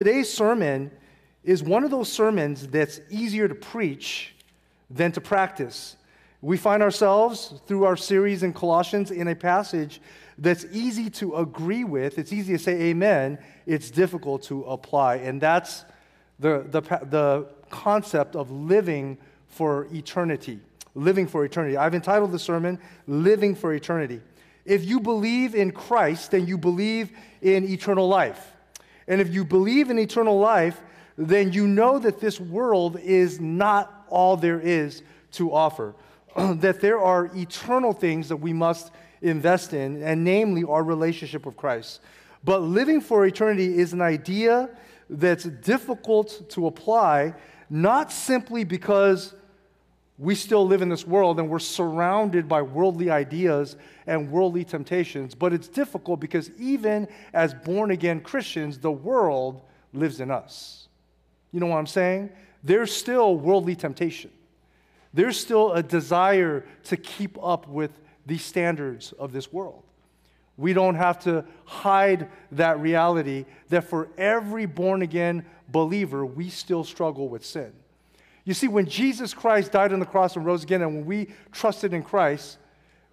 Today's sermon is one of those sermons that's easier to preach than to practice. We find ourselves through our series in Colossians in a passage that's easy to agree with. It's easy to say amen. It's difficult to apply. And that's the, the, the concept of living for eternity. Living for eternity. I've entitled the sermon, Living for Eternity. If you believe in Christ, then you believe in eternal life. And if you believe in eternal life, then you know that this world is not all there is to offer. that there are eternal things that we must invest in, and namely our relationship with Christ. But living for eternity is an idea that's difficult to apply, not simply because we still live in this world and we're surrounded by worldly ideas and worldly temptations, but it's difficult because even as born again Christians, the world lives in us. You know what I'm saying? There's still worldly temptation. There's still a desire to keep up with the standards of this world. We don't have to hide that reality that for every born again believer, we still struggle with sin. You see, when Jesus Christ died on the cross and rose again, and when we trusted in Christ,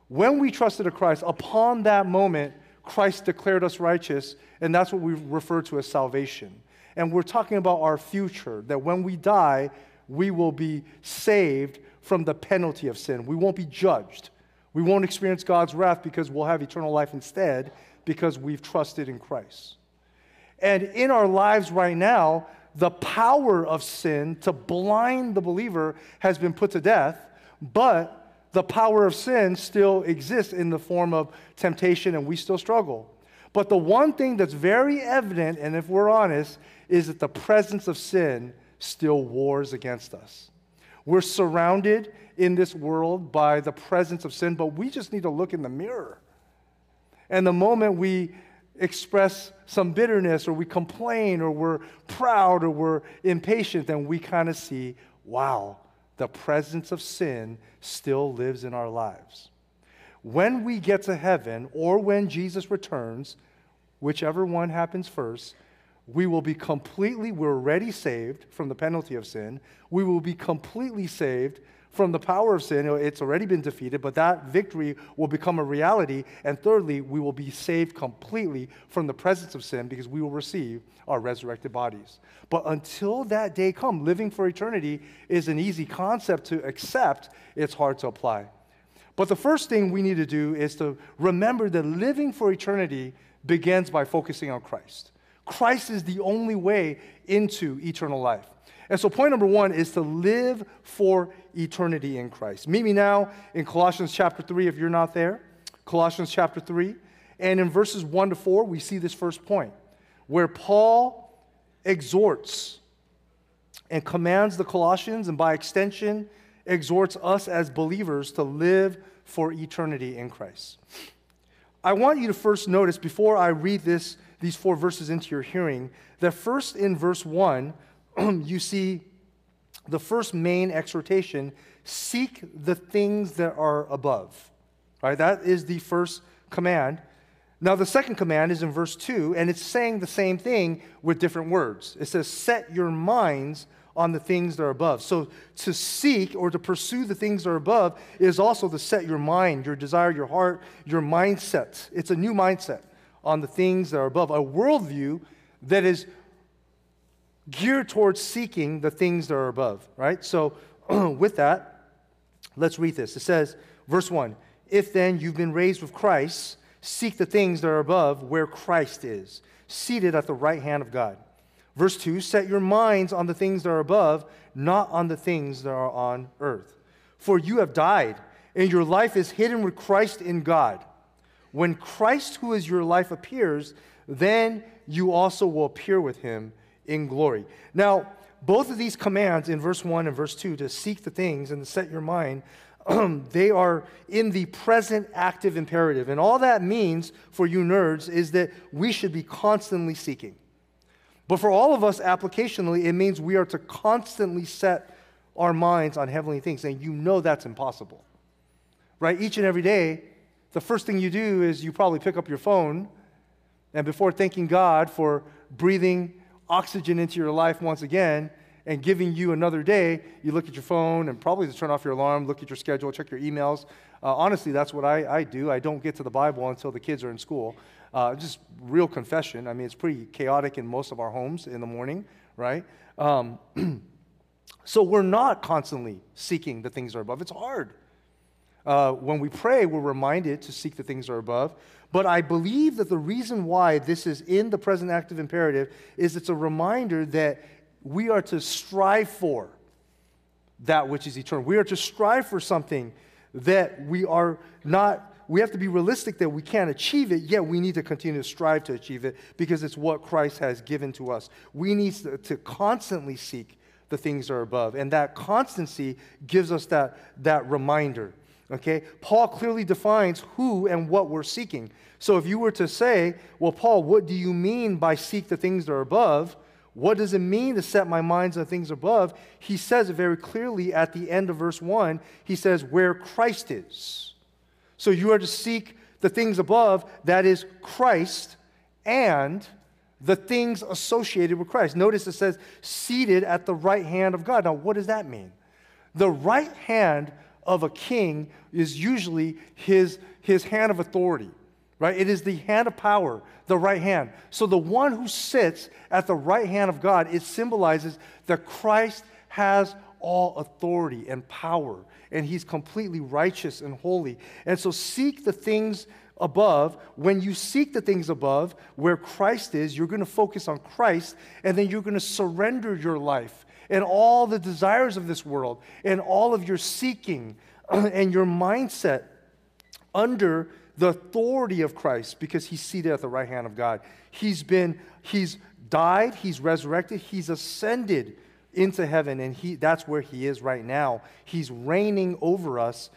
when we trusted in Christ, upon that moment, Christ declared us righteous, and that's what we refer to as salvation. And we're talking about our future, that when we die, we will be saved from the penalty of sin. We won't be judged. We won't experience God's wrath because we'll have eternal life instead because we've trusted in Christ. And in our lives right now, the power of sin to blind the believer has been put to death, but the power of sin still exists in the form of temptation, and we still struggle. But the one thing that's very evident, and if we're honest, is that the presence of sin still wars against us. We're surrounded in this world by the presence of sin, but we just need to look in the mirror. And the moment we express some bitterness or we complain or we're proud or we're impatient, then we kind of see, wow, the presence of sin still lives in our lives. When we get to heaven or when Jesus returns, whichever one happens first, we will be completely, we're already saved from the penalty of sin. We will be completely saved from the power of sin. It's already been defeated, but that victory will become a reality. And thirdly, we will be saved completely from the presence of sin because we will receive our resurrected bodies. But until that day come, living for eternity is an easy concept to accept, it's hard to apply. But the first thing we need to do is to remember that living for eternity begins by focusing on Christ. Christ is the only way into eternal life. And so, point number one is to live for eternity in Christ. Meet me now in Colossians chapter 3 if you're not there. Colossians chapter 3. And in verses 1 to 4, we see this first point where Paul exhorts and commands the Colossians, and by extension, exhorts us as believers to live for eternity in Christ. I want you to first notice, before I read this, these four verses into your hearing, that first in verse 1, you see the first main exhortation seek the things that are above. Right? That is the first command. Now, the second command is in verse 2, and it's saying the same thing with different words. It says, Set your minds on the things that are above. So, to seek or to pursue the things that are above is also to set your mind, your desire, your heart, your mindset. It's a new mindset on the things that are above, a worldview that is geared towards seeking the things that are above, right? So, with that, let's read this. It says, verse 1 If then you've been raised with Christ, seek the things that are above where Christ is, seated at the right hand of God. Verse 2 Set your minds on the things that are above, not on the things that are on earth. For you have died, and your life is hidden with Christ in God. When Christ, who is your life, appears, then you also will appear with him in glory. Now, both of these commands in verse 1 and verse 2 to seek the things and to set your mind, they are in the present active imperative. And all that means for you nerds is that we should be constantly seeking. But for all of us applicationally, it means we are to constantly set our minds on heavenly things. And you know that's impossible. Right? Each and every day, the first thing you do is you probably pick up your phone, and before thanking God for breathing oxygen into your life once again and giving you another day, you look at your phone and probably just turn off your alarm, look at your schedule, check your emails. Uh, honestly, that's what I, I do. I don't get to the Bible until the kids are in school. Uh, just real confession. I mean, it's pretty chaotic in most of our homes in the morning, right? Um, so we're not constantly seeking the things that are above. It's hard. Uh, when we pray, we're reminded to seek the things that are above. But I believe that the reason why this is in the present active imperative is it's a reminder that we are to strive for that which is eternal. We are to strive for something that we are not, we have to be realistic that we can't achieve it, yet we need to continue to strive to achieve it because it's what Christ has given to us. We need to, constantly seek the things that are above. And that constancy gives us that, that reminder. Okay? Paul clearly defines who and what we're seeking. So if you were to say, well, Paul, what do you mean by seek the things that are above? What does it mean to set my minds on things above? He says it very clearly at the end of verse 1. He says, where Christ is. So you are to seek the things above, that is Christ, and the things associated with Christ. Notice it says, seated at the right hand of God. Now, what does that mean? The right hand of a king is usually his, his hand of authority, right? It is the hand of power, the right hand. So the one who sits at the right hand of God, it symbolizes that Christ has all authority and power, and he's completely righteous and holy. And so seek the things above. When you seek the things above, where Christ is, you're going to focus on Christ, and then you're going to surrender your life and all the desires of this world and all of your seeking and your mindset under the authority of Christ because he's seated at the right hand of God. He's been, he's died, he's resurrected, he's ascended into heaven, and he, that's where he is right now. He's reigning over us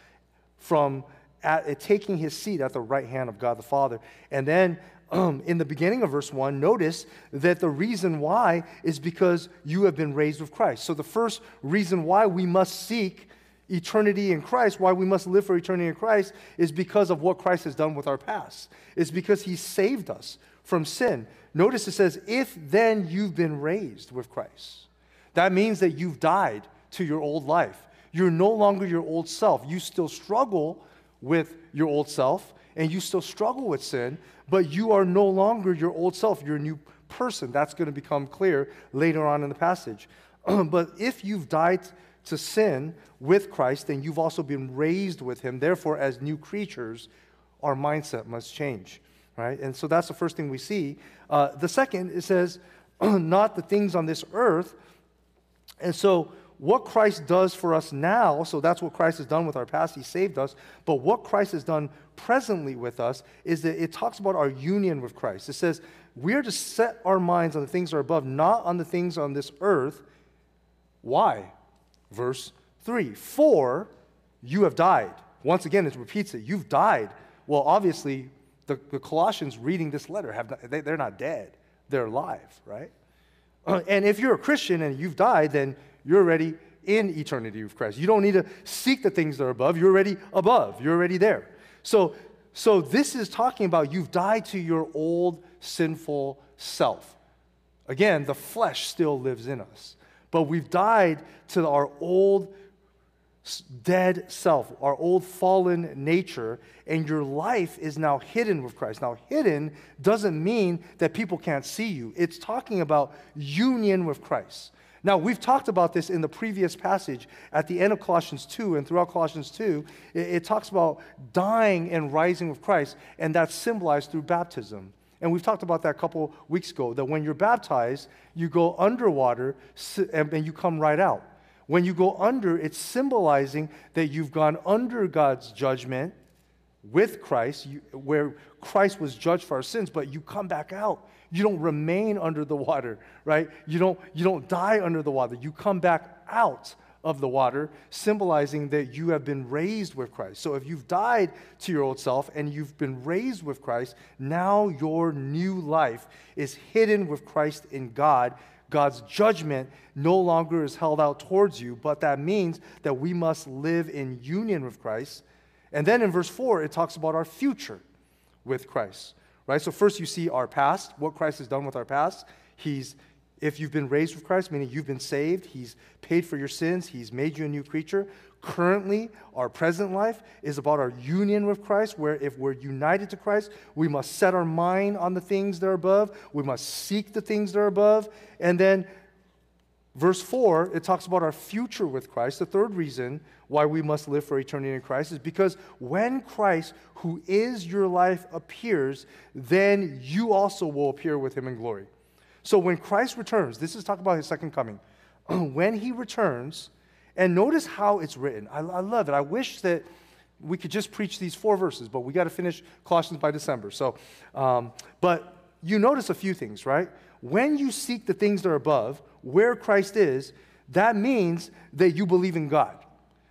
from at, taking his seat at the right hand of God the Father. And then um, in the beginning of verse 1, notice that the reason why is because you have been raised with Christ. So, the first reason why we must seek eternity in Christ, why we must live for eternity in Christ, is because of what Christ has done with our past. It's because he saved us from sin. Notice it says, if then you've been raised with Christ. That means that you've died to your old life. You're no longer your old self. You still struggle with your old self and you still struggle with sin, but you are no longer your old self. You're a new person. That's going to become clear later on in the passage. but if you've died to sin with Christ, then you've also been raised with him. Therefore, as new creatures, our mindset must change. Right? And so that's the first thing we see. Uh, the second, it says, not the things on this earth. And so what Christ does for us now, so that's what Christ has done with our past, He saved us, but what Christ has done presently with us is that it talks about our union with Christ. It says, we are to set our minds on the things that are above, not on the things on this earth. Why? Verse 3 For you have died. Once again, it repeats it. You've died. Well, obviously, the, the Colossians reading this letter, have not, they, they're not dead, they're alive, right? And if you're a Christian and you've died, then you're already in eternity with Christ. You don't need to seek the things that are above. You're already above. You're already there. So, so this is talking about you've died to your old sinful self. Again, the flesh still lives in us, but we've died to our old dead self, our old fallen nature, and your life is now hidden with Christ. Now, hidden doesn't mean that people can't see you, it's talking about union with Christ. Now, we've talked about this in the previous passage at the end of Colossians 2 and throughout Colossians 2. It, it, talks about dying and rising with Christ, and that's symbolized through baptism. And we've talked about that a couple weeks ago that when you're baptized, you go underwater and, and you come right out. When you go under, it's symbolizing that you've gone under God's judgment with Christ, you, where Christ was judged for our sins, but you come back out you don't remain under the water, right? You don't, you don't die under the water. You come back out of the water, symbolizing that you have been raised with Christ. So if you've died to your old self and you've been raised with Christ, now your new life is hidden with Christ in God. God's judgment no longer is held out towards you, but that means that we must live in union with Christ. And then in verse 4, it talks about our future with Christ right? So first you see our past, what Christ has done with our past. He's If you've been raised with Christ, meaning you've been saved, He's paid for your sins, He's made you a new creature. Currently, our present life is about our union with Christ, where if we're united to Christ, we must set our mind on the things that are above, we must seek the things that are above. And then, verse 4, it talks about our future with Christ. The third reason why we must live for eternity in Christ is because when Christ, who is your life, appears, then you also will appear with him in glory. So when Christ returns, this is talking about his second coming. when he returns, and notice how it's written. I, I love it. I wish that we could just preach these four verses, but we got to finish Colossians by December. So, um, but you notice a few things, right? When you seek the things that are above, where Christ is, that means that you believe in God.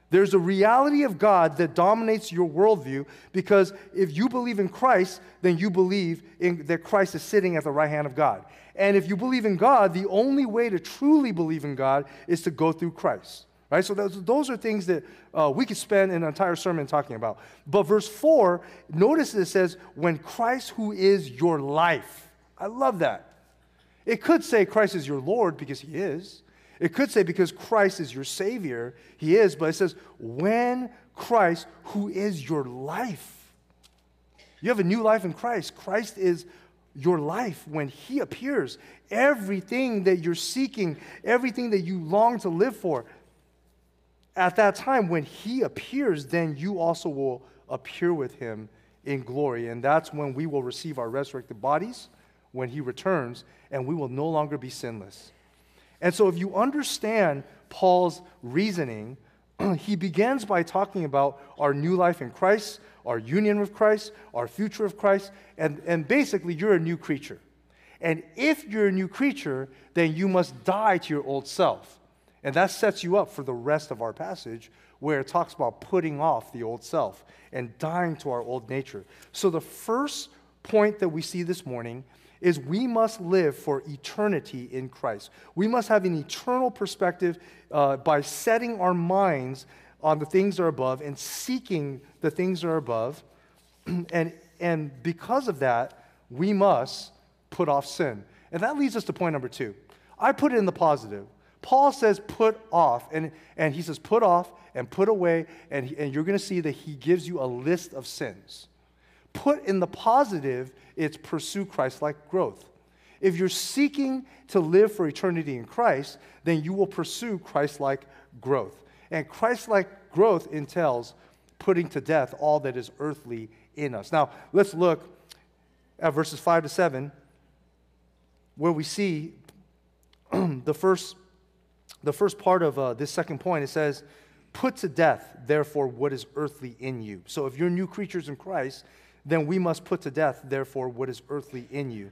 There's a reality of God that dominates your worldview because if you believe in Christ, then you believe in, that Christ is sitting at the right hand of God. And if you believe in God, the only way to truly believe in God is to go through Christ. Right? So those, those are things that uh, we could spend an entire sermon talking about. But verse 4, notice it says, when Christ who is your life. I love that. It could say Christ is your Lord because he is. It could say because Christ is your Savior, He is, but it says when Christ, who is your life. You have a new life in Christ. Christ is your life when He appears. Everything that you're seeking, everything that you long to live for, at that time, when He appears, then you also will appear with Him in glory. And that's when we will receive our resurrected bodies when He returns, and we will no longer be sinless. And so, if you understand Paul's reasoning, he begins by talking about our new life in Christ, our union with Christ, our future of Christ, and, and basically, you're a new creature. And if you're a new creature, then you must die to your old self. And that sets you up for the rest of our passage, where it talks about putting off the old self and dying to our old nature. So, the first point that we see this morning is we must live for eternity in Christ. We must have an eternal perspective uh, by setting our minds on the things that are above and seeking the things that are above. and, and because of that, we must put off sin. And that leads us to point number two. I put it in the positive. Paul says put off, and, and he says put off and put away, and, and you're going to see that he gives you a list of sins. Put in the positive it's pursue Christ like growth. If you're seeking to live for eternity in Christ, then you will pursue Christ like growth. And Christ like growth entails putting to death all that is earthly in us. Now, let's look at verses 5 to 7, where we see the first, the first part of uh, this second point. It says, Put to death, therefore, what is earthly in you. So if you're new creatures in Christ, then we must put to death, therefore, what is earthly in you.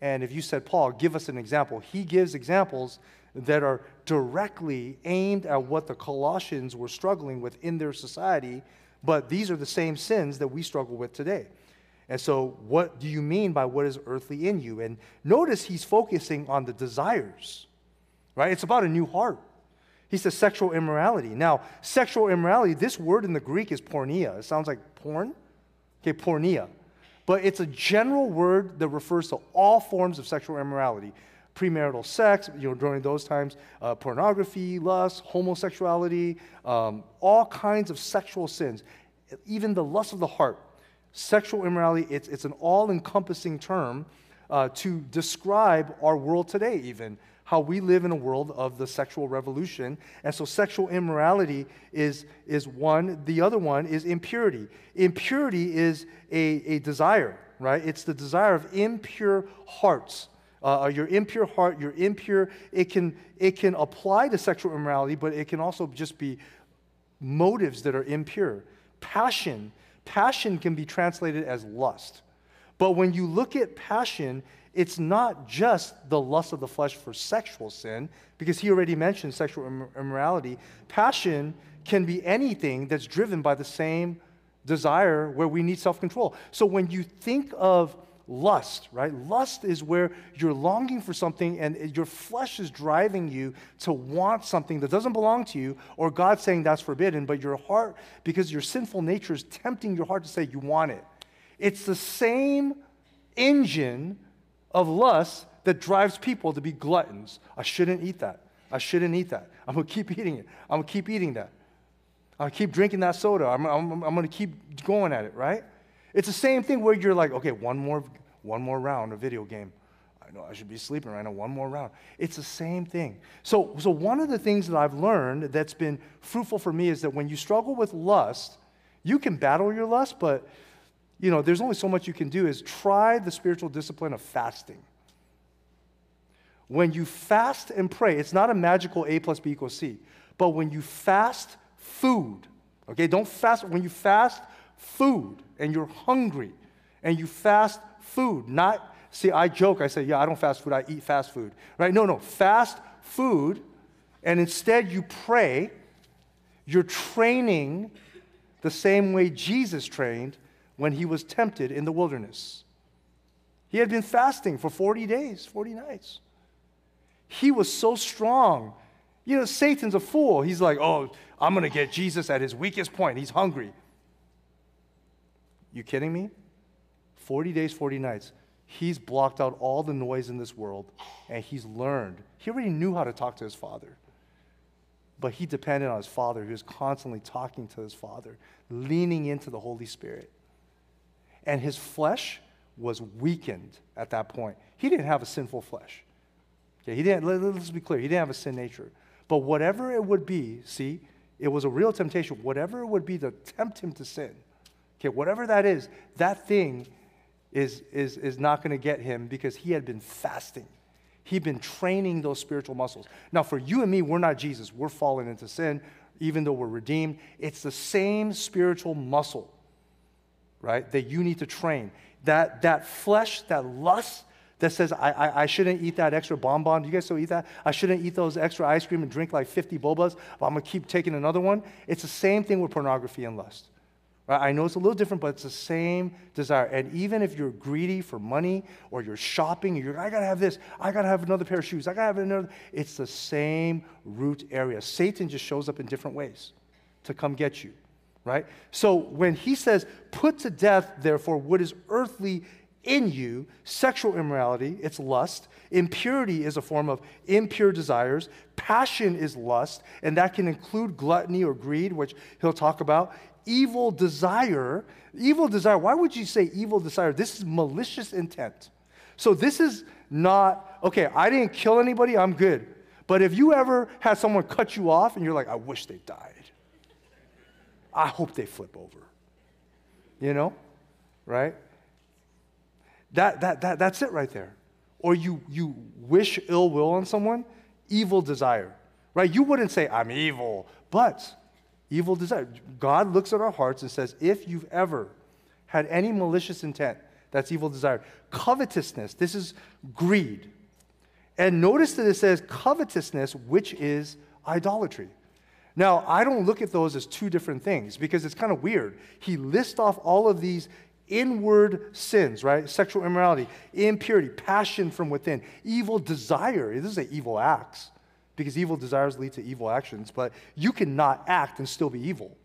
And if you said, Paul, give us an example, he gives examples that are directly aimed at what the Colossians were struggling with in their society, but these are the same sins that we struggle with today. And so, what do you mean by what is earthly in you? And notice he's focusing on the desires, right? It's about a new heart. He says sexual immorality. Now, sexual immorality, this word in the Greek is porneia. It sounds like porn. Okay, porneia. But it's a general word that refers to all forms of sexual immorality premarital sex, you know, during those times, uh, pornography, lust, homosexuality, um, all kinds of sexual sins, even the lust of the heart. Sexual immorality, it's, it's an all encompassing term uh, to describe our world today, even how we live in a world of the sexual revolution. And so sexual immorality is, is one. The other one is impurity. Impurity is a, a desire, right? It's the desire of impure hearts. Uh, your impure heart, your impure, it can, it can apply to sexual immorality, but it can also just be motives that are impure. Passion, passion can be translated as lust. But when you look at passion, it's not just the lust of the flesh for sexual sin, because he already mentioned sexual immorality. Passion can be anything that's driven by the same desire where we need self control. So when you think of lust, right? Lust is where you're longing for something and your flesh is driving you to want something that doesn't belong to you, or God saying that's forbidden, but your heart, because your sinful nature is tempting your heart to say you want it. It's the same engine of lust that drives people to be gluttons. I shouldn't eat that. I shouldn't eat that. I'm going to keep eating it. I'm going to keep eating that. I'm going to keep drinking that soda. I'm, I'm, I'm going to keep going at it, right? It's the same thing where you're like, okay, one more, one more round of video game. I know I should be sleeping right now, one more round. It's the same thing. So, so one of the things that I've learned that's been fruitful for me is that when you struggle with lust, you can battle your lust, but you know, there's only so much you can do is try the spiritual discipline of fasting. When you fast and pray, it's not a magical A plus B equals C, but when you fast food, okay, don't fast, when you fast food and you're hungry and you fast food, not, see, I joke, I say, yeah, I don't fast food, I eat fast food, right? No, no, fast food, and instead you pray, you're training the same way Jesus trained when he was tempted in the wilderness. He had been fasting for 40 days, 40 nights. He was so strong. You know, Satan's a fool. He's like, oh, I'm going to get Jesus at his weakest point. He's hungry. You kidding me? 40 days, 40 nights. He's blocked out all the noise in this world and he's learned. He already knew how to talk to his father. But he depended on his father. He was constantly talking to his father, leaning into the Holy Spirit. And his flesh was weakened at that point. He didn't have a sinful flesh. Okay, he didn't, let, us be clear, he didn't have a sin nature. But whatever it would be, see, it was a real temptation. Whatever it would be to tempt him to sin, okay, whatever that is, that thing is, is, is not going to get him because he had been fasting. He'd been training those spiritual muscles. Now, for you and me, we're not Jesus. We're fallen into sin, even though we're redeemed. It's the same spiritual muscle, right, that you need to train. That, that flesh, that lust, that says, I, I, I, shouldn't eat that extra bonbon. Do you guys still eat that? I shouldn't eat those extra ice cream and drink like 50 bobas, but I'm going to keep taking another one. It's the same thing with pornography and lust. Right? I know it's a little different, but it's the same desire. And even if you're greedy for money or you're shopping, you're, I got to have this, I got to have another pair of shoes, I got to have another, it's the same root area. Satan just shows up in different ways to come get you, right? So when he says, put to death, therefore, what is earthly in you sexual immorality, it's lust. Impurity is a form of impure desires. Passion is lust, and that can include gluttony or greed, which he'll talk about. Evil desire, evil desire, why would you say evil desire? This is malicious intent. So this is not, okay, I didn't kill anybody, I'm good. But if you ever had someone cut you off and you're like, I wish they died, I hope they flip over. You know? Right? That, that, that, that's it right there. Or you, you wish ill will on someone, evil desire, right? You wouldn't say, I'm evil, but evil desire. God looks at our hearts and says, if you've ever had any malicious intent, that's evil desire. Covetousness, this is greed. And notice that it says covetousness, which is idolatry. Now, I don't look at those as two different things because it's kind of weird. He lists off all of these inward sins, right? Sexual immorality, impurity, passion from within, evil desire. This is an evil acts because evil desires lead to evil actions, but you cannot act and still be evil,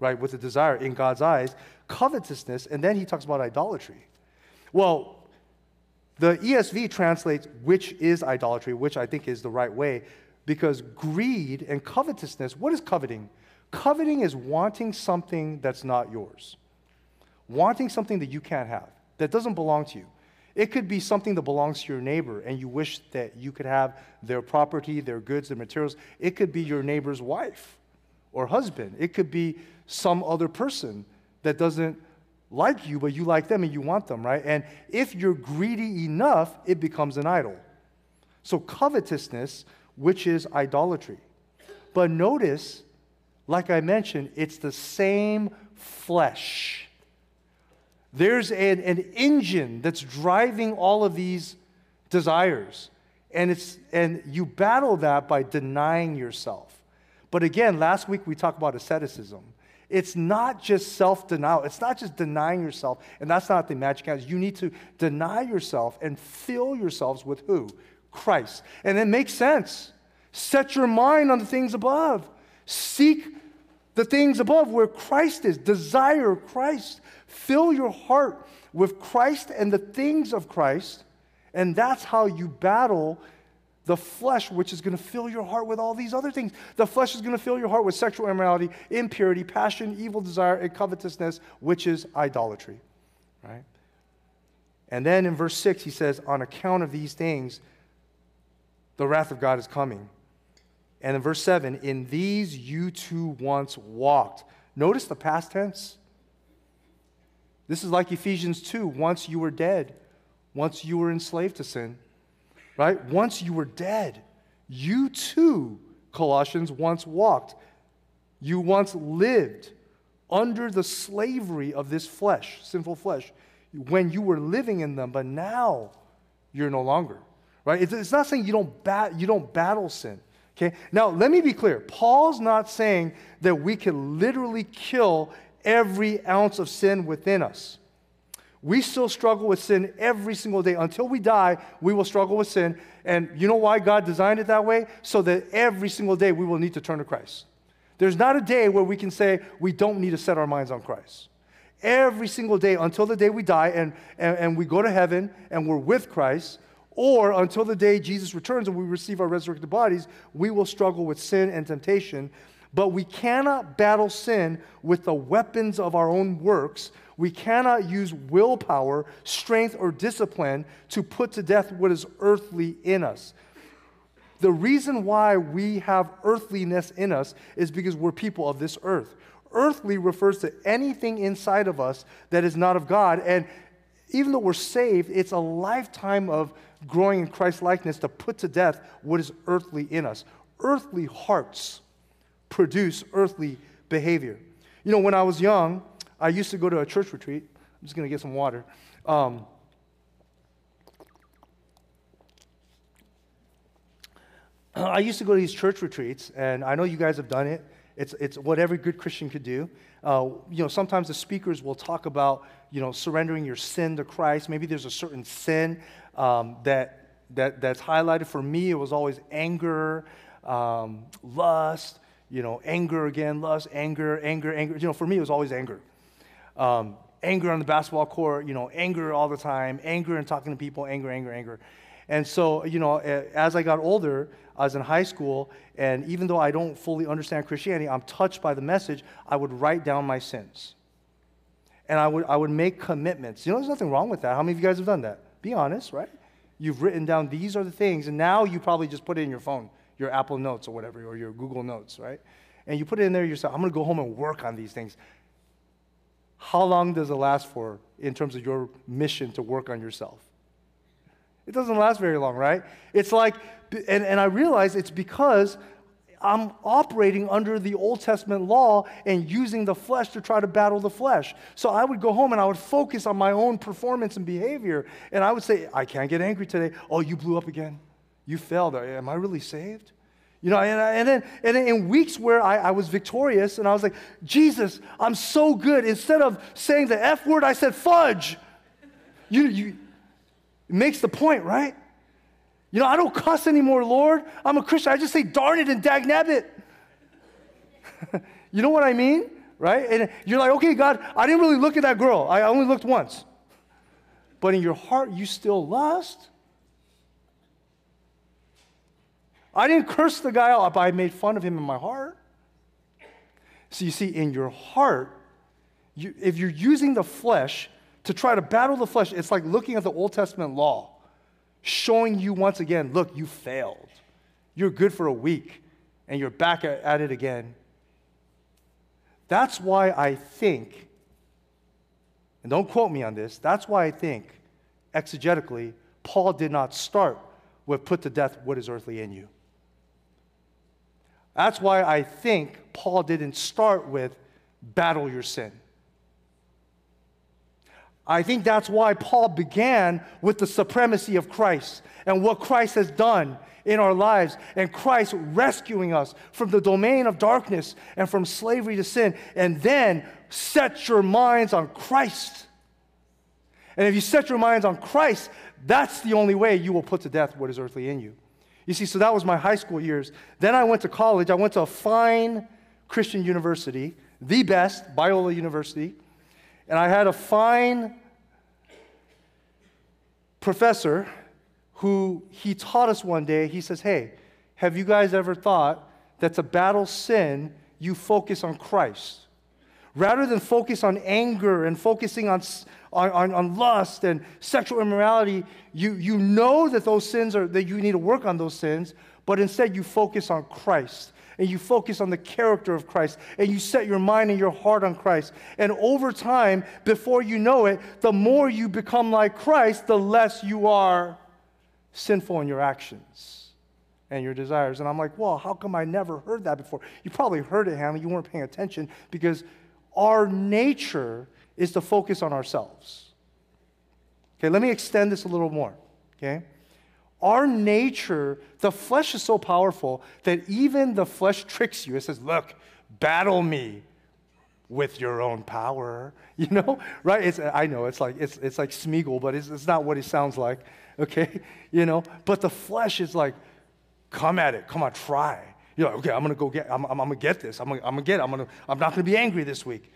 right? With a desire in God's eyes, covetousness, and then he talks about idolatry. Well, the ESV translates which is idolatry, which I think is the right way, because greed and covetousness, what is coveting? Coveting is wanting something that's not yours wanting something that you can't have, that doesn't belong to you. It could be something that belongs to your neighbor and you wish that you could have their property, their goods, their materials. It could be your neighbor's wife or husband. It could be some other person that doesn't like you, but you like them and you want them, right? And if you're greedy enough, it becomes an idol. So, covetousness, which is idolatry. But notice, like I mentioned, it's the same flesh. There's an, an engine that's driving all of these desires. And, it's, and you battle that by denying yourself. But again, last week we talked about asceticism. It's not just self denial, it's not just denying yourself, and that's not the magic hands. You need to deny yourself and fill yourselves with who? Christ. And it makes sense. Set your mind on the things above. Seek the things above where Christ is. Desire Christ. Fill your heart with Christ and the things of Christ, And that's how you battle the flesh, which is going to fill your heart with all these other things. The flesh is going to fill your heart with sexual immorality, impurity, passion, evil desire, and covetousness, which is idolatry. Right? And then in verse 6, he says, On account of these things, the wrath of God is coming. And in verse 7, in these you too once walked. Notice the past tense. This is like Ephesians 2 once you were dead, once you were enslaved to sin right? Once you were dead, you too, Colossians, once walked. You once lived under the slavery of this flesh, sinful flesh, when you were living in them, but now you're no longer. Right? It's, not saying you don't, bat, you don't battle sin. Okay? Now, let me be clear. Paul's not saying that we can literally kill every ounce of sin within us. We still struggle with sin every single day. Until we die, we will struggle with sin. And you know why God designed it that way? So that every single day we will need to turn to Christ. There's not a day where we can say we don't need to set our minds on Christ. Every single day until the day we die and, and, and we go to heaven and we're with Christ, or until the day Jesus returns and we receive our resurrected bodies, we will struggle with sin and temptation. But we cannot battle sin with the weapons of our own works we cannot use willpower, strength, or discipline to put to death what is earthly in us. The reason why we have earthliness in us is because we're people of this earth. Earthly refers to anything inside of us that is not of God. And even though we're saved, it's a lifetime of growing in Christ likeness to put to death what is earthly in us. Earthly hearts produce earthly behavior. You know, when I was young, I used to go to a church retreat. I'm just going to get some water. Um, I used to go to these church retreats, and I know you guys have done it. It's, it's what every good Christian could do. Uh, you know, sometimes the speakers will talk about, you know, surrendering your sin to Christ. Maybe there's a certain sin um, that, that, that's highlighted. For me, it was always anger, um, lust, you know, anger again, lust, anger, anger, anger. You know, for me, it was always anger. Um, anger on the basketball court, you know, anger all the time, anger and talking to people, anger, anger, anger. And so, you know, as I got older, I was in high school, and even though I don't fully understand Christianity, I'm touched by the message, I would write down my sins. And I would, I would make commitments. You know, there's nothing wrong with that. How many of you guys have done that? Be honest, right? You've written down these are the things, and now you probably just put it in your phone, your Apple Notes or whatever, or your Google Notes, right? And you put it in there yourself. I'm going to go home and work on these things. How long does it last for in terms of your mission to work on yourself? It doesn't last very long, right? It's like, and, and I realize it's because I'm operating under the Old Testament law and using the flesh to try to battle the flesh. So I would go home and I would focus on my own performance and behavior. And I would say, I can't get angry today. Oh, you blew up again. You failed. Am I really saved? You know, and, and, then, and then in weeks where I, I was victorious and I was like, Jesus, I'm so good. Instead of saying the F word, I said fudge. You, you, it makes the point, right? You know, I don't cuss anymore, Lord. I'm a Christian. I just say darn it and dag nabbit. you know what I mean? Right? And you're like, okay, God, I didn't really look at that girl. I only looked once. But in your heart, you still lust. I didn't curse the guy out, but I made fun of him in my heart. So you see, in your heart, you, if you're using the flesh to try to battle the flesh, it's like looking at the Old Testament law, showing you once again, look, you failed. You're good for a week, and you're back at, it again. That's why I think, and don't quote me on this, that's why I think, exegetically, Paul did not start with put to death what is earthly in you. That's why I think Paul didn't start with battle your sin. I think that's why Paul began with the supremacy of Christ and what Christ has done in our lives and Christ rescuing us from the domain of darkness and from slavery to sin. And then set your minds on Christ. And if you set your minds on Christ, that's the only way you will put to death what is earthly in you. You see, so that was my high school years. Then I went to college. I went to a fine Christian university, the best, Biola University. And I had a fine professor who he taught us one day. He says, Hey, have you guys ever thought that to battle sin, you focus on Christ? Rather than focus on anger and focusing on, on, on, lust and sexual immorality, you, you know that those sins are, that you need to work on those sins, but instead you focus on Christ and you focus on the character of Christ and you set your mind and your heart on Christ. And over time, before you know it, the more you become like Christ, the less you are sinful in your actions and your desires. And I'm like, well, how come I never heard that before? You probably heard it, Hanley. You weren't paying attention because our nature is to focus on ourselves. Okay, let me extend this a little more. Okay? Our nature, the flesh is so powerful that even the flesh tricks you. It says, Look, battle me with your own power. You know, right? It's, I know it's like, it's, it's like Smeagol, but it's, it's not what he sounds like. Okay? You know, but the flesh is like, Come at it. Come on, try. You're like, okay, I'm gonna go get, I'm, I'm, I'm gonna get this. I'm gonna, I'm gonna get it. I'm, gonna, I'm not gonna be angry this week.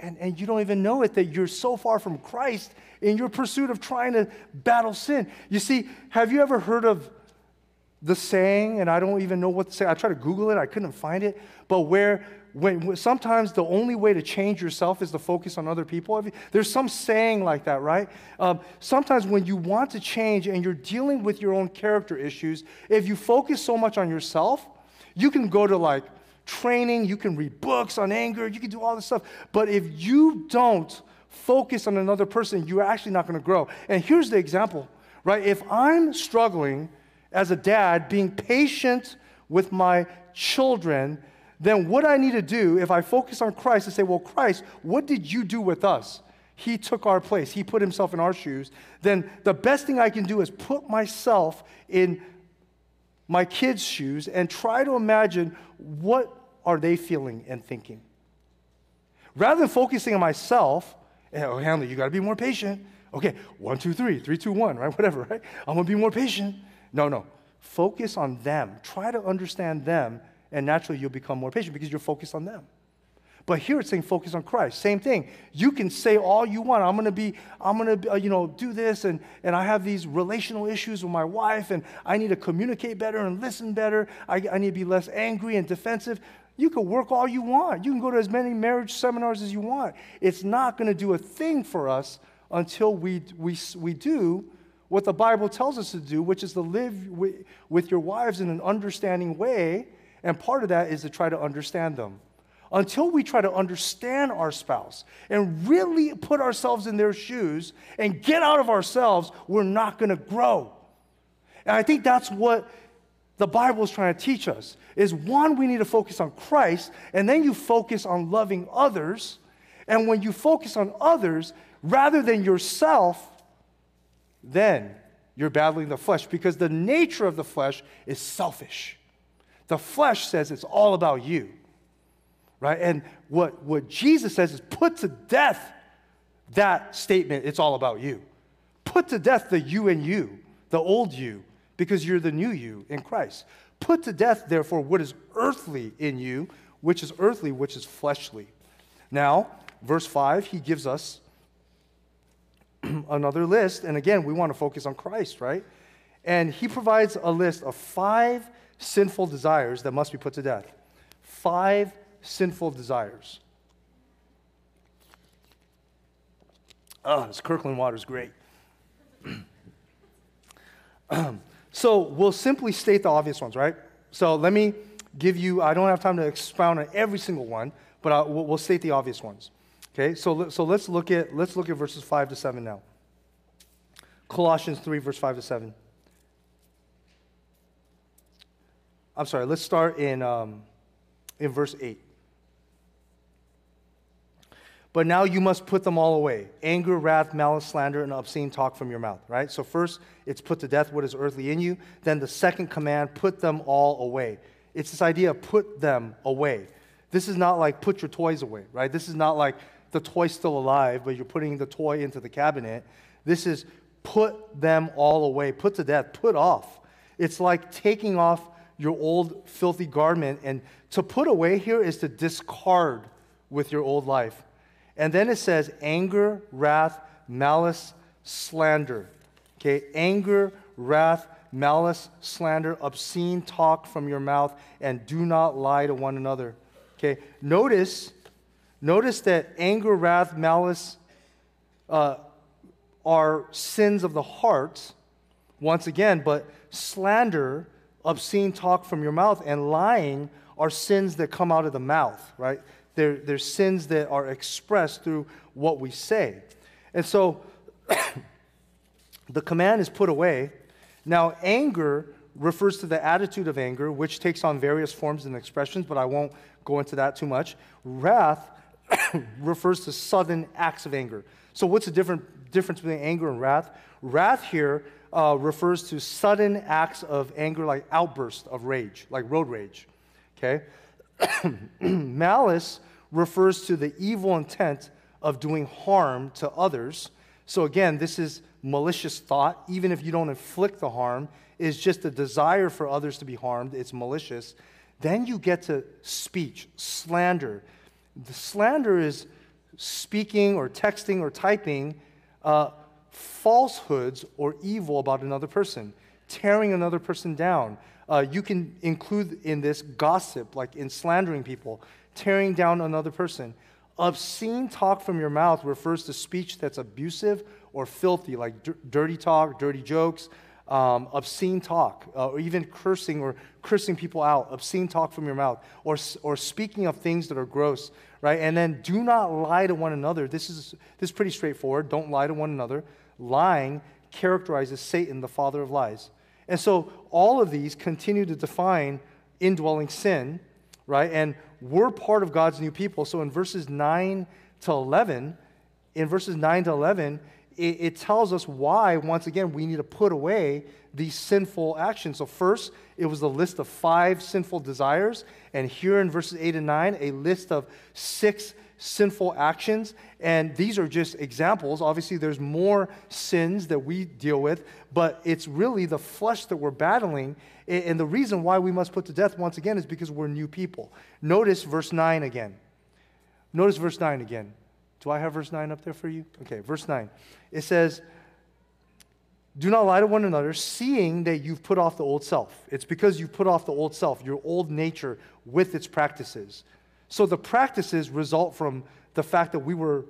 And, and you don't even know it that you're so far from Christ in your pursuit of trying to battle sin. You see, have you ever heard of the saying, and I don't even know what to say, I tried to Google it, I couldn't find it, but where when, sometimes the only way to change yourself is to focus on other people. There's some saying like that, right? Um, sometimes when you want to change and you're dealing with your own character issues, if you focus so much on yourself, you can go to like training, you can read books on anger, you can do all this stuff. But if you don't focus on another person, you're actually not going to grow. And here's the example, right? If I'm struggling as a dad, being patient with my children, then what I need to do, if I focus on Christ and say, well, Christ, what did you do with us? He took our place. He put himself in our shoes. Then the best thing I can do is put myself in my kids' shoes and try to imagine what are they feeling and thinking. Rather than focusing on myself, oh, Hanley, you got to be more patient. Okay, one, two, three, three, two, one, right? Whatever, right? I'm going to be more patient. No, no. Focus on them. Try to understand them, and naturally you'll become more patient because you're focused on them. But here it's saying focus on Christ. Same thing. You can say all you want. I'm going to be, I'm going to, uh, you know, do this, and, and I have these relational issues with my wife, and I need to communicate better and listen better. I, I need to be less angry and defensive. You can work all you want. You can go to as many marriage seminars as you want. It's not going to do a thing for us until we, we, we do what the Bible tells us to do, which is to live with, with your wives in an understanding way. And part of that is to try to understand them until we try to understand our spouse and really put ourselves in their shoes and get out of ourselves, we're not going to grow. And I think that's what the Bible is trying to teach us is one we need to focus on Christ and then you focus on loving others. And when you focus on others rather than yourself, then you're battling the flesh because the nature of the flesh is selfish. The flesh says it's all about you right? And what, what Jesus says is put to death that statement, it's all about you. Put to death the you and you, the old you, because you're the new you in Christ. Put to death, therefore, what is earthly in you, which is earthly, which is fleshly. Now, verse 5, he gives us another list. And again, we want to focus on Christ, right? And he provides a list of five sinful desires that must be put to death. Five sinful desires. Oh, this Kirkland water is great. Um, so we'll simply state the obvious ones, right? So let me give you, I don't have time to expound on every single one, but we'll, we'll state the obvious ones. Okay, so, so let's, look at, let's look at verses 5 to 7 now. Colossians 3, verse 5 to 7. I'm sorry, let's start in, um, in verse 8. But now you must put them all away anger, wrath, malice, slander, and obscene talk from your mouth, right? So, first, it's put to death what is earthly in you. Then, the second command, put them all away. It's this idea of put them away. This is not like put your toys away, right? This is not like the toy's still alive, but you're putting the toy into the cabinet. This is put them all away, put to death, put off. It's like taking off your old filthy garment. And to put away here is to discard with your old life. And then it says anger, wrath, malice, slander. Okay, anger, wrath, malice, slander, obscene talk from your mouth, and do not lie to one another. Okay, notice, notice that anger, wrath, malice uh, are sins of the heart, once again, but slander, obscene talk from your mouth, and lying are sins that come out of the mouth, right? They're, they're sins that are expressed through what we say. And so the command is put away. Now, anger refers to the attitude of anger, which takes on various forms and expressions, but I won't go into that too much. Wrath refers to sudden acts of anger. So, what's the different, difference between anger and wrath? Wrath here uh, refers to sudden acts of anger, like outbursts of rage, like road rage. Okay? Malice refers to the evil intent of doing harm to others. So, again, this is malicious thought, even if you don't inflict the harm, is just a desire for others to be harmed. It's malicious. Then you get to speech, slander. The slander is speaking or texting or typing uh, falsehoods or evil about another person, tearing another person down. Uh, you can include in this gossip, like in slandering people, tearing down another person. Obscene talk from your mouth refers to speech that's abusive or filthy, like d- dirty talk, dirty jokes, um, obscene talk, uh, or even cursing or cursing people out, obscene talk from your mouth, or, or speaking of things that are gross, right? And then do not lie to one another. This is, this is pretty straightforward. Don't lie to one another. Lying characterizes Satan, the father of lies. And so all of these continue to define indwelling sin, right? And we're part of God's new people. So in verses 9 to 11, in verses 9 to 11, it, it, tells us why, once again, we need to put away these sinful actions. So, first, it was a list of five sinful desires. And here in verses 8 and 9, a list of six sinful actions. And these are just examples. Obviously, there's more sins that we deal with, but it's really the flesh that we're battling. And the reason why we must put to death, once again, is because we're new people. Notice verse 9 again. Notice verse 9 again. Do I have verse 9 up there for you? Okay, verse 9. It says, Do not lie to one another, seeing that you've put off the old self. It's because you've put off the old self, your old nature with its practices. So the practices result from the fact that we were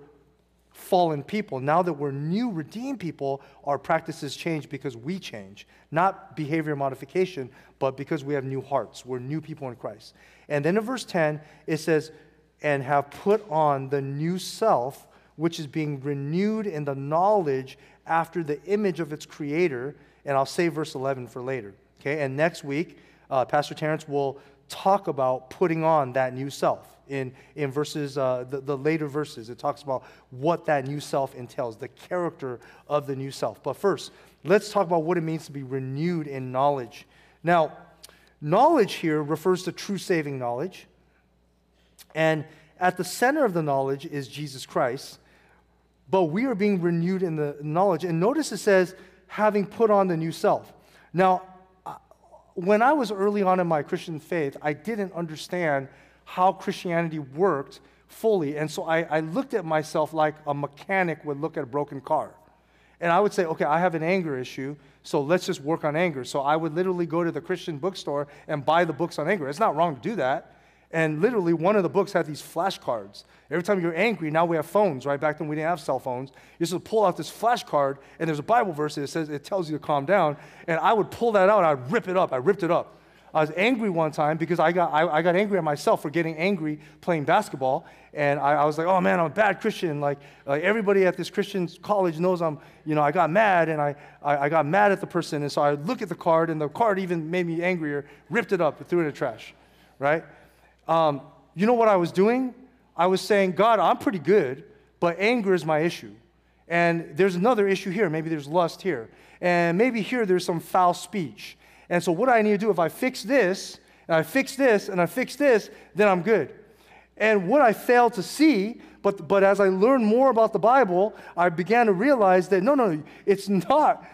fallen people. Now that we're new, redeemed people, our practices change because we change. Not behavior modification, but because we have new hearts. We're new people in Christ. And then in verse 10, it says, and have put on the new self, which is being renewed in the knowledge after the image of its creator. And I'll save verse 11 for later. Okay, and next week, uh, Pastor Terrence will talk about putting on that new self. In, in verses, uh, the, the later verses, it talks about what that new self entails, the character of the new self. But first, let's talk about what it means to be renewed in knowledge. Now, knowledge here refers to true saving knowledge. And at the center of the knowledge is Jesus Christ, but we are being renewed in the knowledge. And notice it says, having put on the new self. Now, uh, when I was early on in my Christian faith, I didn't understand how Christianity worked fully. And so I, I looked at myself like a mechanic would look at a broken car. And I would say, okay, I have an anger issue, so let's just work on anger. So I would literally go to the Christian bookstore and buy the books on anger. It's not wrong to do that. And literally, one of the books had these flashcards. Every time you're angry, now we have phones, right? Back then we didn't have cell phones. You just pull out this flashcard, and there's a Bible verse that says it tells you to calm down. And I would pull that out, I'd rip it up. I ripped it up. I was angry one time because I got, I, I got angry at myself for getting angry playing basketball. And I, I was like, oh man, I'm a bad Christian. Like, like everybody at this Christian college knows I'm, you know, I got mad and I, I, I got mad at the person. And so I look at the card, and the card even made me angrier, ripped it up, threw it in the trash, right? Um, you know what I was doing? I was saying, God, I'm pretty good, but anger is my issue. And there's another issue here. Maybe there's lust here. And maybe here there's some foul speech. And so, what I need to do, if I fix this, and I fix this, and I fix this, then I'm good. And what I failed to see, but, but as I learned more about the Bible, I began to realize that no, no, it's not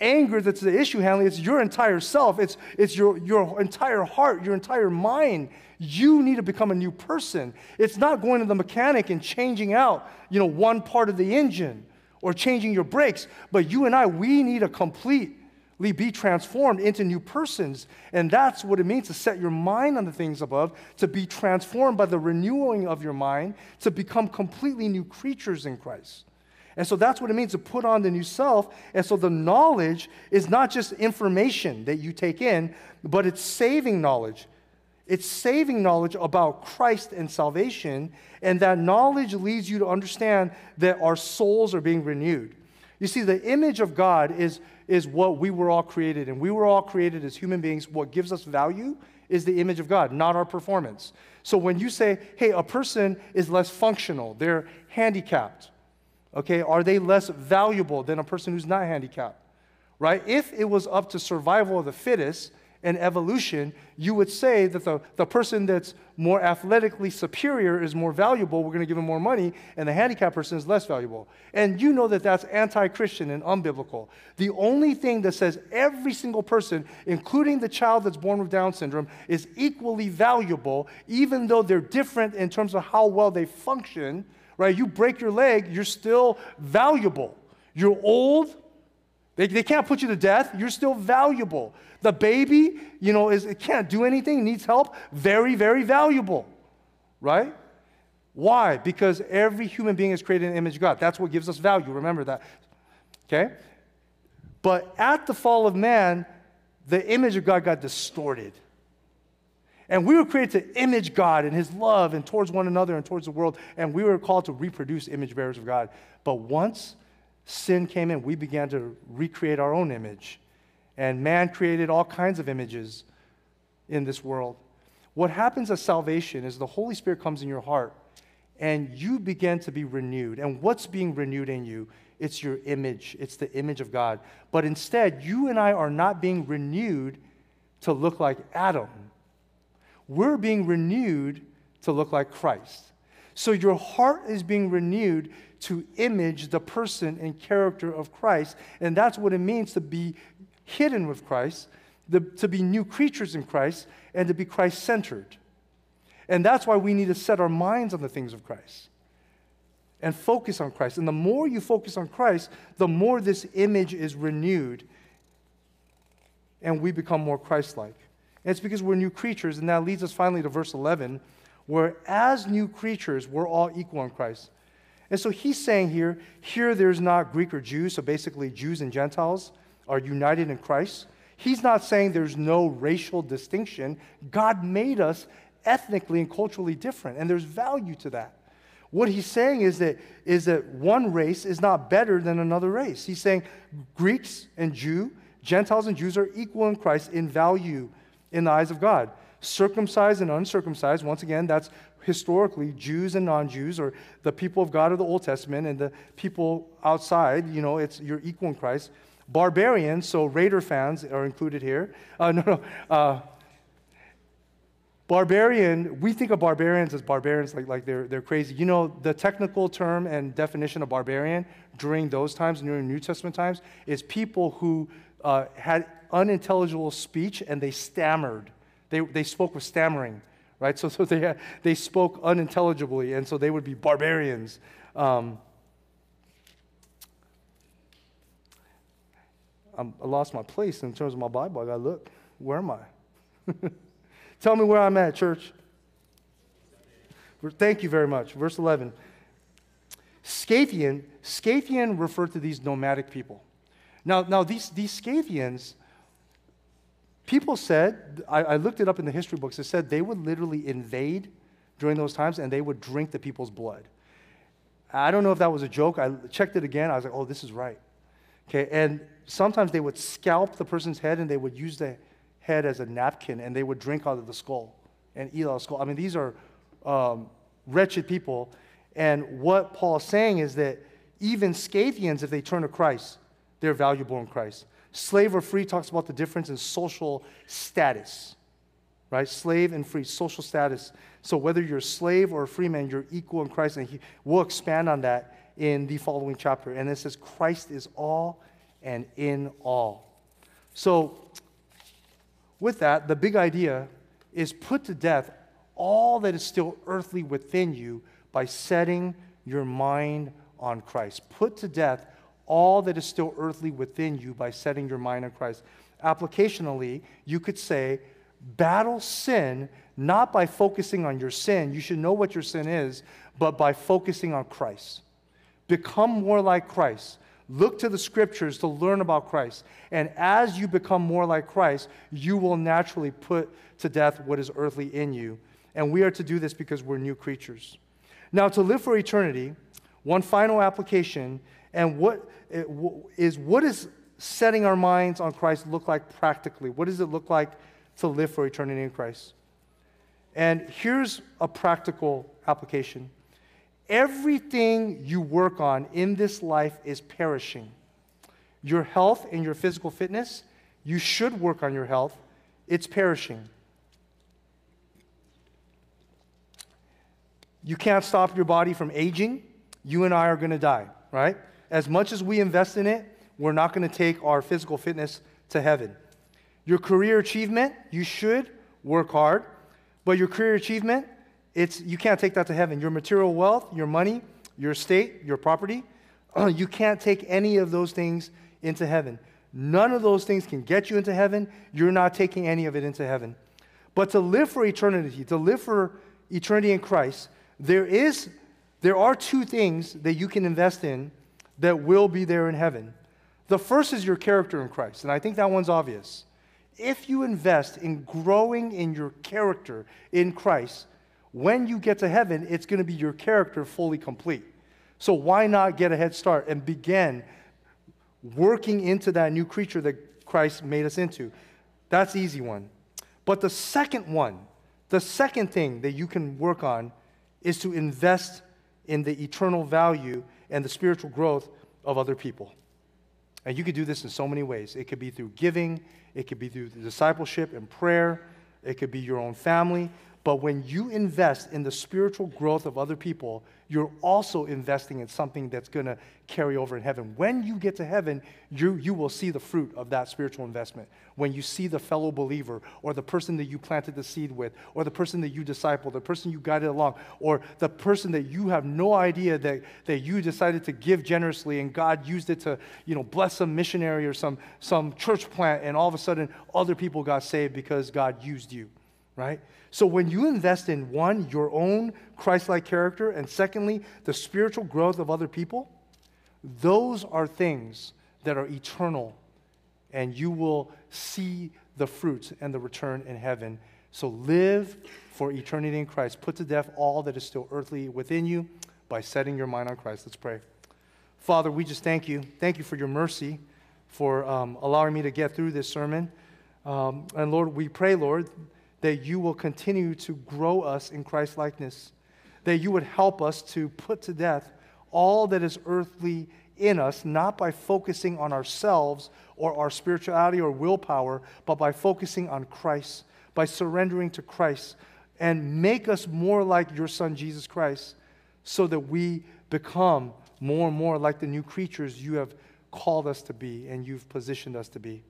anger that's the issue, Hanley. It's your entire self, it's, it's your, your entire heart, your entire mind. You need to become a new person. It's not going to the mechanic and changing out, you know, one part of the engine or changing your brakes, but you and I, we need a complete be transformed into new persons. And that's what it means to set your mind on the things above, to be transformed by the renewing of your mind, to become completely new creatures in Christ. And so that's what it means to put on the new self. And so the knowledge is not just information that you take in, but it's saving knowledge. It's saving knowledge about Christ and salvation. And that knowledge leads you to understand that our souls are being renewed. You see, the image of God is, is what we were all created And We were all created as human beings. What gives us value is the image of God, not our performance. So when you say, hey, a person is less functional, they're handicapped, okay, are they less valuable than a person who's not handicapped? Right? If it was up to survival of the fittest, and evolution, you would say that the, the person that's more athletically superior is more valuable. We're going to give him more money, and the handicapped person is less valuable. And you know that that's anti Christian and unbiblical. The only thing that says every single person, including the child that's born with Down syndrome, is equally valuable, even though they're different in terms of how well they function, right? You break your leg, you're still valuable. You're old, they, they can't put you to death, you're still valuable. The baby, you know, is, it can't do anything, needs help, very, very valuable, right? Why? Because every human being is created in the image of God. That's what gives us value. Remember that. Okay? But at the fall of man, the image of God got distorted. And we were created to image God and His love and towards one another and towards the world. And we were called to reproduce image bearers of God. But once sin came in, we began to recreate our own image. And man created all kinds of images in this world. What happens at salvation is the Holy Spirit comes in your heart and you begin to be renewed. And what's being renewed in you? It's your image, it's the image of God. But instead, you and I are not being renewed to look like Adam. We're being renewed to look like Christ. So your heart is being renewed to image the person and character of Christ. And that's what it means to be hidden with Christ, the, to be new creatures in Christ, and to be Christ centered. And that's why we need to set our minds on the things of Christ and focus on Christ. And the more you focus on Christ, the more this image is renewed and we become more Christ like. And it's because we're new creatures, and that leads us finally to verse 11, where as new creatures, we're all equal in Christ. And so he's saying here, here there's not Greek or Jew, so basically Jews and Gentiles are united in Christ. He's not saying there's no racial distinction. God made us ethnically and culturally different, and there's value to that. What he's saying is that, is that one race is not better than another race. He's saying Greeks and Jew, Gentiles and Jews are equal in Christ in value in the eyes of God. Circumcised and uncircumcised, once again, that's historically Jews and non-Jews, or the people of God of the Old Testament and the people outside. You know, it's you're equal in Christ. Barbarians, so Raider fans are included here. Uh, no, no. Uh, barbarian, we think of barbarians as barbarians like, like they're, they're crazy. You know, the technical term and definition of barbarian during those times, during New Testament times, is people who uh, had unintelligible speech and they stammered. They, they spoke with stammering, right? So, so they, they spoke unintelligibly, and so they would be barbarians. Um, i lost my place in terms of my Bible. I got to look. Where am I? Tell me where I'm at, church. Thank you very much. Verse 11. Scythian, Scythian referred to these nomadic people. Now, now these, these Scythians, people said, I, I looked it up in the history books, it said they would literally invade during those times and they would drink the people's blood. I don't know if that was a joke. I checked it again. I was like, oh, this is right. Okay, and sometimes they would scalp the person's head and they would use the head as a napkin and they would drink out of the skull and eat out of the skull. I mean, these are um, wretched people. And what Paul is saying is that even Scythians, if they turn to Christ, they're valuable in Christ. Slave or free talks about the difference in social status, right? Slave and free, social status. So whether you're a slave or a free man, you're equal in Christ. And he, we'll expand on that in the following chapter. And it says, Christ is all and in all. So, with that, the big idea is put to death all that is still earthly within you by setting your mind on Christ. Put to death all that is still earthly within you by setting your mind on Christ. Applicationally, you could say, battle sin not by focusing on your sin. You should know what your sin is, but by focusing on Christ. Become more like Christ. Look to the scriptures to learn about Christ. And as you become more like Christ, you will naturally put to death what is earthly in you. And we are to do this because we're new creatures. Now, to live for eternity, one final application, and what eh, is what is setting our minds on Christ look like practically? What does it look like to live for eternity in Christ? And here's a practical application everything you work on in this life is perishing. Your health and your physical fitness, you should work on your health, it's perishing. You can't stop your body from aging. You and I are going to die, right? As much as we invest in it, we're not going to take our physical fitness to heaven. Your career achievement, you should work hard, but your career achievement, it's, you can't take that to heaven. Your material wealth, your money, your estate, your property, you can't take any of those things into heaven. None of those things can get you into heaven. You're not taking any of it into heaven. But to live for eternity, to live for eternity in Christ, there is there are two things that you can invest in that will be there in heaven. The first is your character in Christ, and I think that one's obvious. If you invest in growing in your character in Christ, when you get to heaven, it's going to be your character fully complete. So why not get a head start and begin working into that new creature that Christ made us into? That's easy one. But the second one, the second thing that you can work on is to invest in the eternal value and the spiritual growth of other people. And you could do this in so many ways. It could be through giving, it could be through discipleship and prayer, it could be your own family, but when you invest in the spiritual growth of other people, you're also investing in something that's going to carry over in heaven. When you get to heaven, you, you will see the fruit of that spiritual investment. When you see the fellow believer, or the person that you planted the seed with, or the person that you discipled, the person you guided along, or the person that you have no idea that, that you decided to give generously and God used it to you know, bless some missionary or some, some church plant, and all of a sudden other people got saved because God used you, right? So when you invest in one, your own Christ like character, and secondly, the spiritual growth of other people, those are things that are eternal, and you will see the fruits and the return in heaven. So live for eternity in Christ. Put to death all that is still earthly within you by setting your mind on Christ. Let's pray. Father, we just thank you. Thank you for your mercy, for um, allowing me to get through this sermon. Um, and Lord, we pray, Lord, that you will continue to grow us in Christ likeness, that you would help us to put to death all that is earthly in us, not by focusing on ourselves or our spirituality or willpower, but by focusing on Christ, by surrendering to Christ, and make us more like your Son, Jesus Christ, so that we become more and more like the new creatures you have called us to be and you've positioned us to be.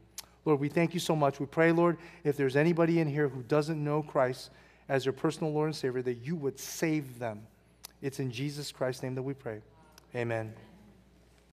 Lord, we thank you so much. We pray, Lord, if there's anybody in here who doesn't know Christ as your personal Lord and Savior, that you would save them. It's in Jesus Christ's name that we pray. Amen.